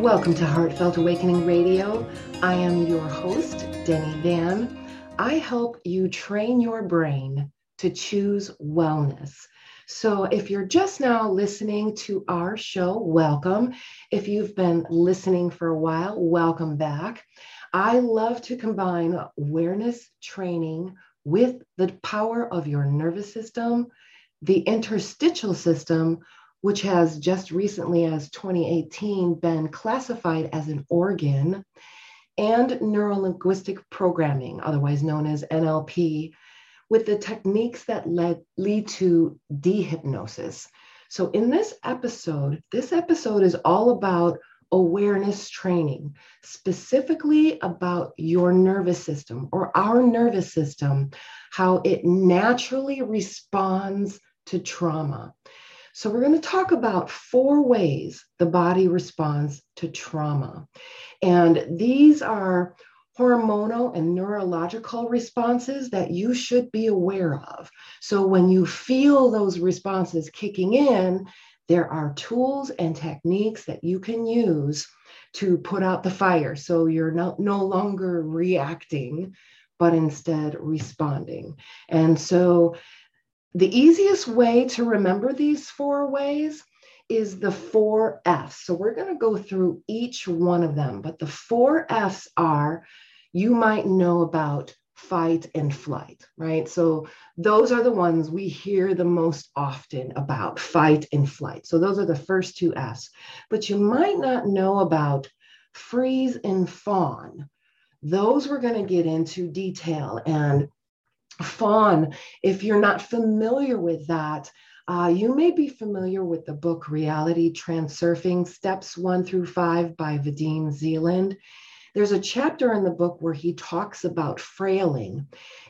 Welcome to Heartfelt Awakening Radio. I am your host, Denny Van. I help you train your brain to choose wellness. So, if you're just now listening to our show, welcome. If you've been listening for a while, welcome back. I love to combine awareness training with the power of your nervous system, the interstitial system, which has just recently, as 2018, been classified as an organ, and neurolinguistic programming, otherwise known as NLP, with the techniques that led, lead to dehypnosis. So, in this episode, this episode is all about awareness training, specifically about your nervous system or our nervous system, how it naturally responds to trauma. So, we're going to talk about four ways the body responds to trauma. And these are hormonal and neurological responses that you should be aware of. So, when you feel those responses kicking in, there are tools and techniques that you can use to put out the fire so you're no, no longer reacting, but instead responding. And so, the easiest way to remember these four ways is the four F's. So we're going to go through each one of them, but the four F's are you might know about fight and flight, right? So those are the ones we hear the most often about fight and flight. So those are the first two F's. But you might not know about freeze and fawn. Those we're going to get into detail and fawn, if you're not familiar with that, uh, you may be familiar with the book Reality Transurfing Steps One through Five by Vadim Zeland. There's a chapter in the book where he talks about frailing.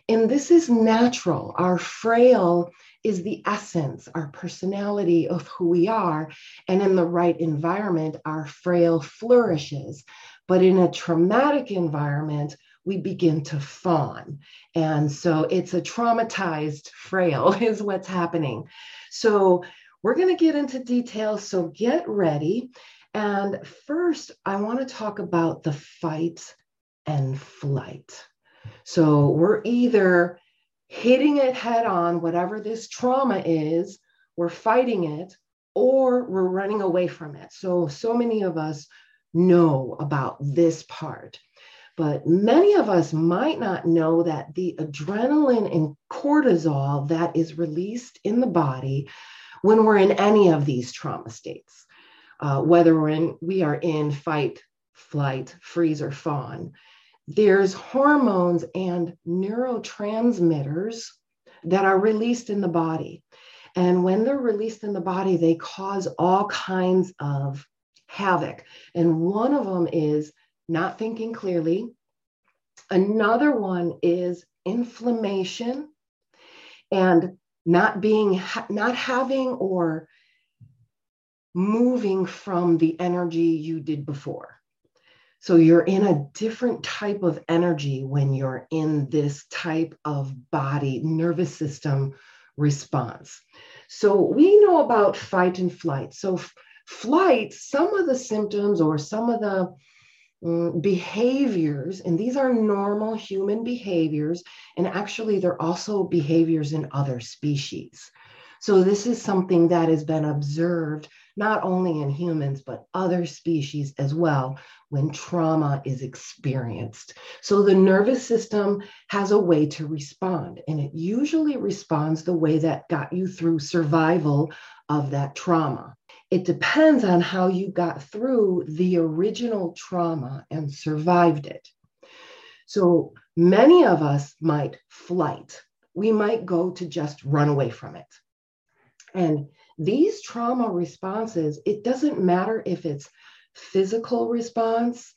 And this is natural. Our frail is the essence, our personality of who we are. And in the right environment, our frail flourishes. But in a traumatic environment, we begin to fawn. And so it's a traumatized frail, is what's happening. So we're going to get into details. So get ready. And first, I want to talk about the fight and flight. So we're either hitting it head on, whatever this trauma is, we're fighting it, or we're running away from it. So, so many of us know about this part. But many of us might not know that the adrenaline and cortisol that is released in the body when we're in any of these trauma states, uh, whether we're in, we are in fight, flight, freeze, or fawn, there's hormones and neurotransmitters that are released in the body. And when they're released in the body, they cause all kinds of havoc. And one of them is not thinking clearly. Another one is inflammation and not being not having or moving from the energy you did before. So you're in a different type of energy when you're in this type of body nervous system response. So we know about fight and flight. So f- flight, some of the symptoms or some of the Mm, behaviors, and these are normal human behaviors, and actually, they're also behaviors in other species. So, this is something that has been observed not only in humans, but other species as well when trauma is experienced. So, the nervous system has a way to respond, and it usually responds the way that got you through survival of that trauma it depends on how you got through the original trauma and survived it. So many of us might flight. We might go to just run away from it. And these trauma responses, it doesn't matter if it's physical response,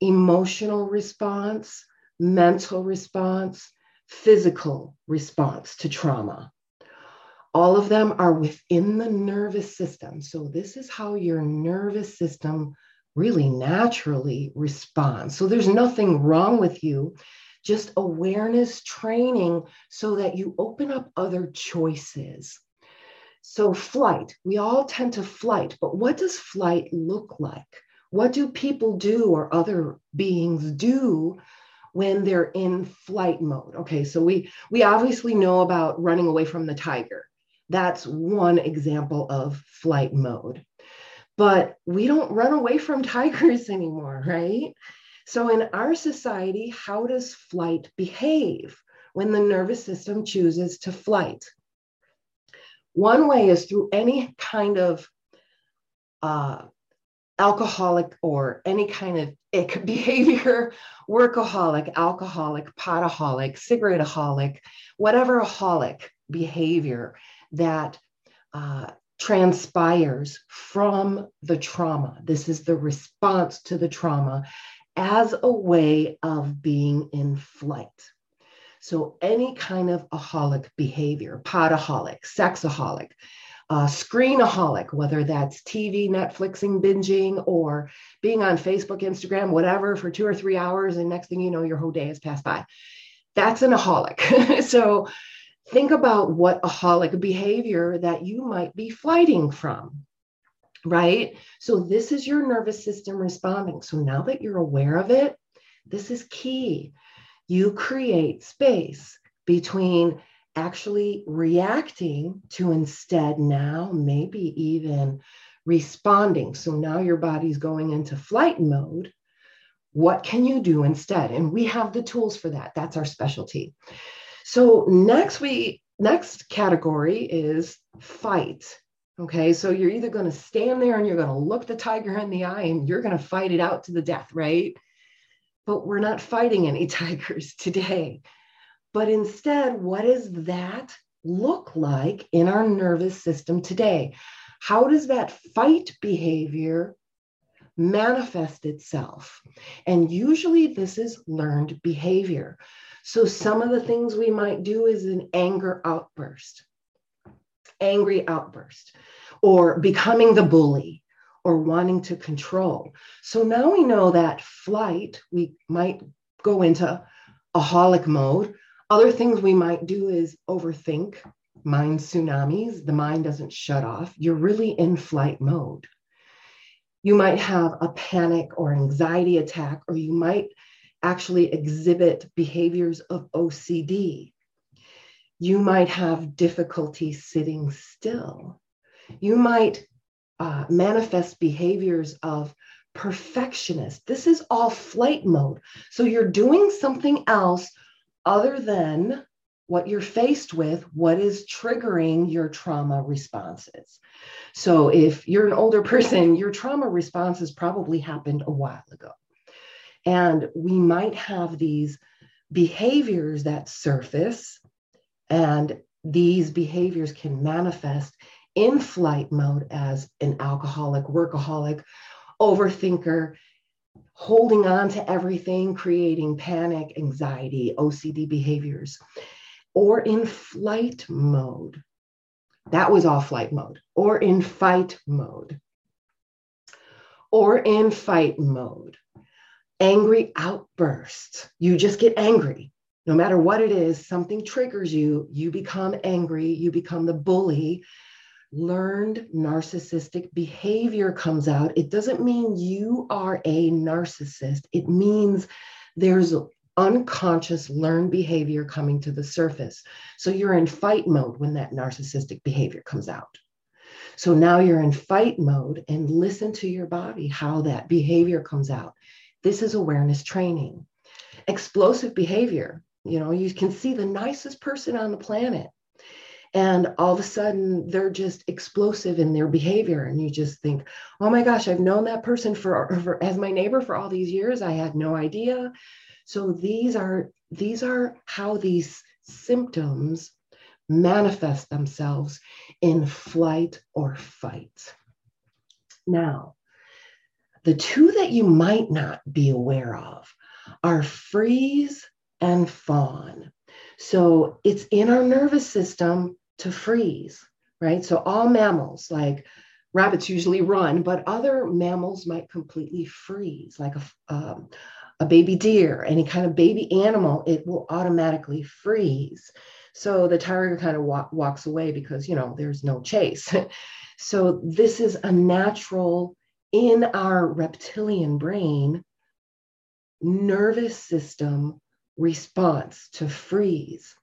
emotional response, mental response, physical response to trauma. All of them are within the nervous system. So, this is how your nervous system really naturally responds. So, there's nothing wrong with you, just awareness training so that you open up other choices. So, flight, we all tend to flight, but what does flight look like? What do people do or other beings do when they're in flight mode? Okay, so we we obviously know about running away from the tiger. That's one example of flight mode. But we don't run away from tigers anymore, right? So in our society, how does flight behave when the nervous system chooses to flight? One way is through any kind of uh, alcoholic or any kind of ick behavior, workaholic, alcoholic, potaholic, cigaretteaholic, whatever aholic behavior that uh, transpires from the trauma. This is the response to the trauma as a way of being in flight. So, any kind of aholic behavior, potaholic, sexaholic, uh, screenaholic, whether that's TV, Netflixing, binging, or being on Facebook, Instagram, whatever, for two or three hours, and next thing you know, your whole day has passed by. That's an aholic. so, think about what aholic behavior that you might be flighting from right? So this is your nervous system responding. So now that you're aware of it, this is key. You create space between actually reacting to instead now maybe even responding. So now your body's going into flight mode. What can you do instead? And we have the tools for that. That's our specialty. So next we next category is fight. Okay, so you're either going to stand there and you're going to look the tiger in the eye and you're going to fight it out to the death, right? But we're not fighting any tigers today. But instead, what does that look like in our nervous system today? How does that fight behavior manifest itself? And usually, this is learned behavior. So, some of the things we might do is an anger outburst angry outburst or becoming the bully or wanting to control. So now we know that flight, we might go into aholic mode. Other things we might do is overthink, mind tsunamis. The mind doesn't shut off. You're really in flight mode. You might have a panic or anxiety attack, or you might actually exhibit behaviors of OCD you might have difficulty sitting still. You might uh, manifest behaviors of perfectionist. This is all flight mode. So you're doing something else other than what you're faced with, what is triggering your trauma responses. So if you're an older person, your trauma responses probably happened a while ago. And we might have these behaviors that surface and these behaviors can manifest in flight mode as an alcoholic, workaholic, overthinker, holding on to everything, creating panic, anxiety, OCD behaviors, or in flight mode. That was all flight mode, or in fight mode, or in fight mode. Angry outbursts. You just get angry no matter what it is, something triggers you, you become angry, you become the bully. Learned narcissistic behavior comes out. It doesn't mean you are a narcissist, it means there's unconscious learned behavior coming to the surface. So you're in fight mode when that narcissistic behavior comes out. So now you're in fight mode and listen to your body, how that behavior comes out. This is awareness training. Explosive behavior you know, you can see the nicest person on the planet. And all of a sudden, they're just explosive in their behavior. And you just think, oh my gosh, I've known that person for, for as my neighbor for all these years. I had no idea. So these are these are how these symptoms manifest themselves in flight or fight. Now, the two that you might not be aware of are freeze and fawn. So it's in our nervous system to freeze, right? So all mammals, like rabbits, usually run, but other mammals might completely freeze, like a, um, a baby deer, any kind of baby animal, it will automatically freeze. So the tiger kind of walk, walks away because, you know, there's no chase. so this is a natural in our reptilian brain nervous system response to freeze.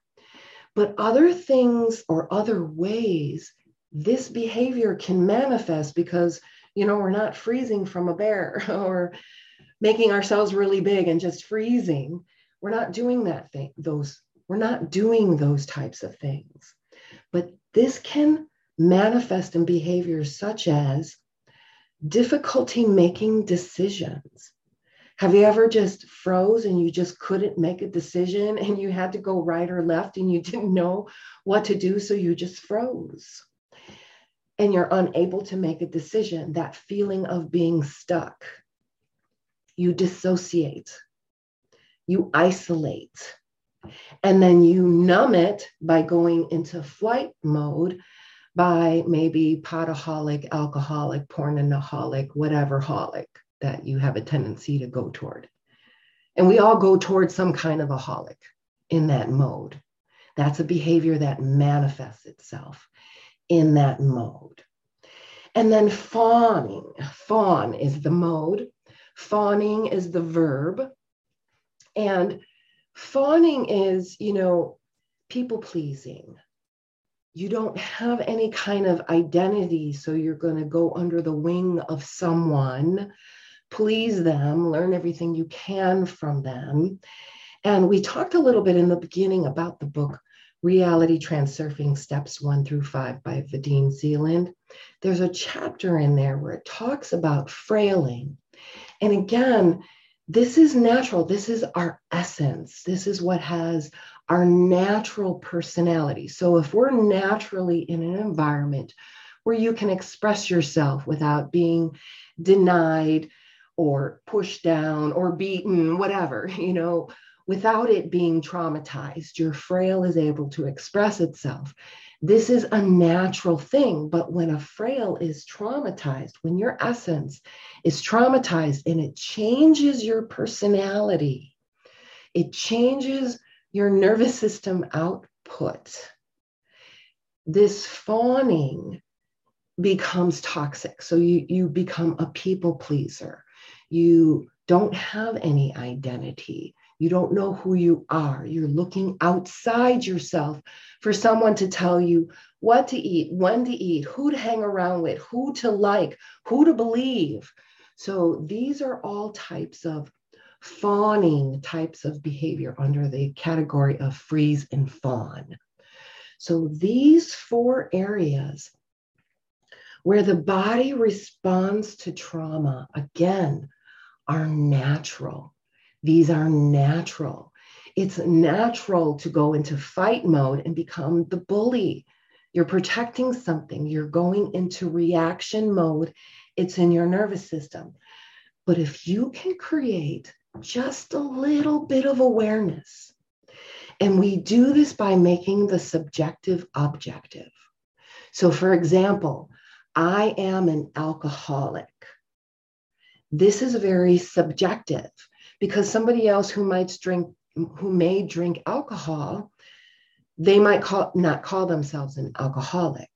But other things or other ways this behavior can manifest because, you know, we're not freezing from a bear or making ourselves really big and just freezing. We're not doing that thing, those, we're not doing those types of things. But this can manifest in behaviors such as difficulty making decisions. Have you ever just froze and you just couldn't make a decision and you had to go right or left and you didn't know what to do, so you just froze? And you're unable to make a decision, that feeling of being stuck. You dissociate, you isolate, and then you numb it by going into flight mode by maybe potaholic, alcoholic, pornaholic, whatever holic that you have a tendency to go toward. And we all go toward some kind of a holic in that mode. That's a behavior that manifests itself in that mode. And then fawning. Fawn is the mode, fawning is the verb. And fawning is, you know, people pleasing, you don't have any kind of identity. So you're going to go under the wing of someone, please them, learn everything you can from them. And we talked a little bit in the beginning about the book Reality Transurfing Steps One through Five by Vadim Zeland. There's a chapter in there where it talks about frailing. And again, this is natural. This is our essence. This is what has our natural personality. So if we're naturally in an environment where you can express yourself without being denied or pushed down or beaten, whatever, you know, without it being traumatized, your frail is able to express itself. This is a natural thing. But when a frail is traumatized, when your essence is traumatized and it changes your personality, it changes your nervous system output, this fawning becomes toxic. So you, you become a people pleaser. You don't have any identity. You don't know who you are. You're looking outside yourself for someone to tell you what to eat, when to eat, who to hang around with, who to like, who to believe. So these are all types of fawning types of behavior under the category of freeze and fawn. So these four areas where the body responds to trauma, again, are natural. These are natural. It's natural to go into fight mode and become the bully. You're protecting something, you're going into reaction mode. It's in your nervous system. But if you can create just a little bit of awareness. And we do this by making the subjective objective. So, for example, I am an alcoholic. This is very subjective because somebody else who might drink, who may drink alcohol, they might call, not call themselves an alcoholic.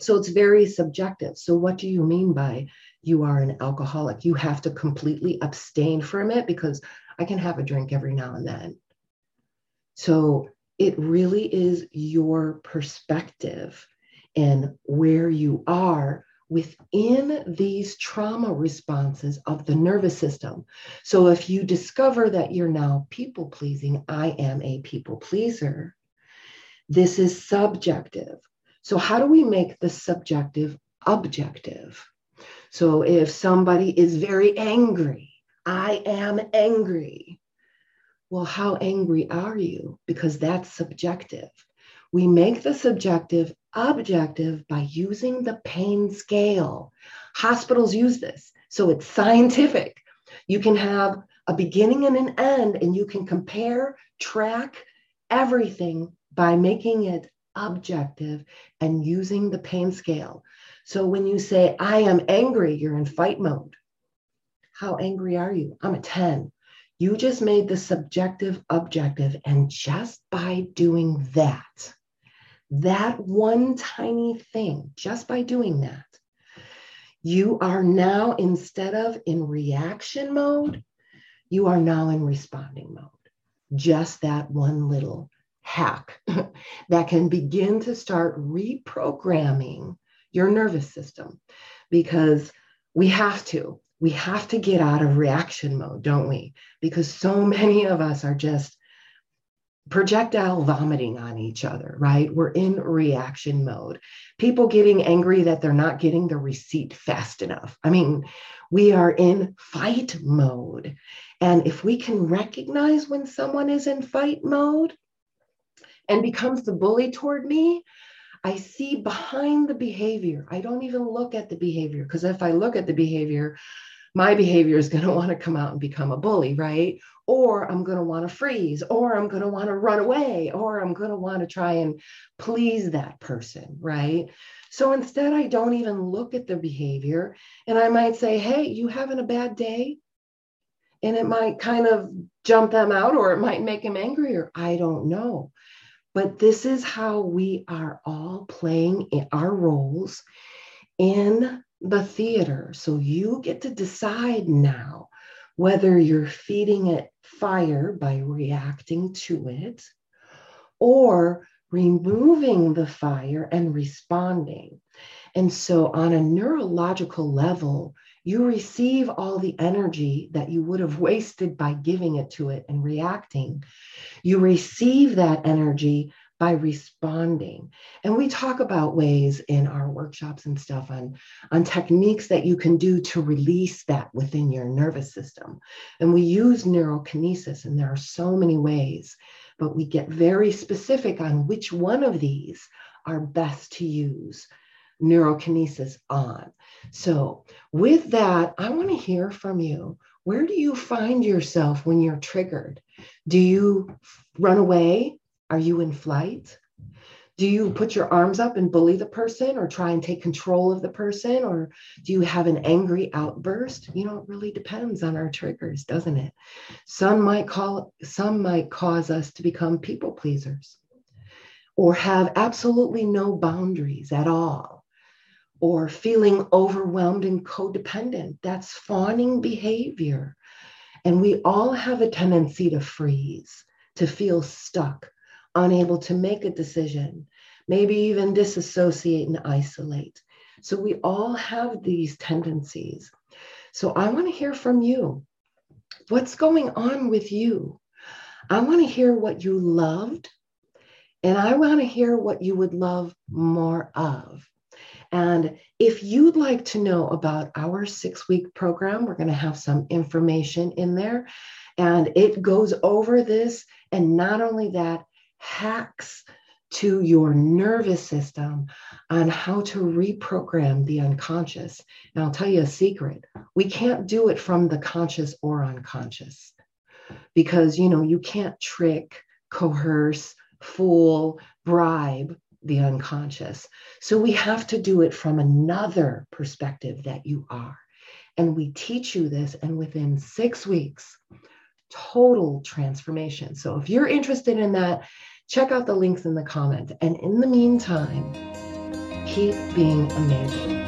So it's very subjective. So, what do you mean by you are an alcoholic. You have to completely abstain from it because I can have a drink every now and then. So it really is your perspective and where you are within these trauma responses of the nervous system. So if you discover that you're now people pleasing, I am a people pleaser, this is subjective. So, how do we make the subjective objective? So if somebody is very angry, I am angry. Well, how angry are you? Because that's subjective. We make the subjective objective by using the pain scale. Hospitals use this. So it's scientific. You can have a beginning and an end, and you can compare, track everything by making it objective and using the pain scale. So when you say, I am angry, you're in fight mode. How angry are you? I'm a 10. You just made the subjective objective. And just by doing that, that one tiny thing, just by doing that, You are now, instead of in reaction mode, you are now in responding mode. Just that one little hack that can begin to start reprogramming your nervous system because we have to. We have to get out of reaction mode, don't we? Because so many of us are just projectile vomiting on each other, right? We're in reaction mode. People getting angry that they're not getting the receipt fast enough. I mean, we are in fight mode. And if we can recognize when someone is in fight mode and becomes the bully toward me, I see behind the behavior. I don't even look at the behavior because if I look at the behavior, my behavior is going to want to come out and become a bully, right? Or I'm going to want to freeze, or I'm going to want to run away, or I'm going to want to try and please that person, right? So instead, I don't even look at the behavior and I might say, Hey, you having a bad day? And it might kind of jump them out or it might make them angrier. I don't know. But this is how we are all playing our roles in the theater. So you get to decide now whether you're feeding it fire by reacting to it or removing the fire and responding. And so, on a neurological level, you receive all the energy that you would have wasted by giving it to it and reacting. You receive that energy by responding. And we talk about ways in our workshops and stuff on, on techniques that you can do to release that within your nervous system. And we use neurokinesis, and there are so many ways, but we get very specific on which one of these are best to use neurokinesis on. So, with that, I want to hear from you. Where do you find yourself when you're triggered? Do you run away? Are you in flight? Do you mm-hmm. put your arms up and bully the person or try and take control of the person? Or do you have an angry outburst? You know, it really depends on our triggers, doesn't it? Some might call some might cause us to become people pleasers or have absolutely no boundaries at all or feeling overwhelmed and codependent. That's fawning behavior. And we all have a tendency to freeze, to feel stuck, unable to make a decision, maybe even disassociate and isolate. So we all have these tendencies. So I want to hear from you. What's going on with you? I want to hear what you loved, and I want to hear what you would love more of. And if you'd like to know about our six week program, we're going to have some information in there. And it goes over this. And not only that, hacks to your nervous system on how to reprogram the unconscious. And I'll tell you a secret we can't do it from the conscious or unconscious because, you know, you can't trick, coerce, fool, bribe the unconscious. So we have to do it from another perspective that you are. And we teach you this, and within six weeks, total transformation. So if you're interested in that, check out the links in the comment. And in the meantime, keep being amazing.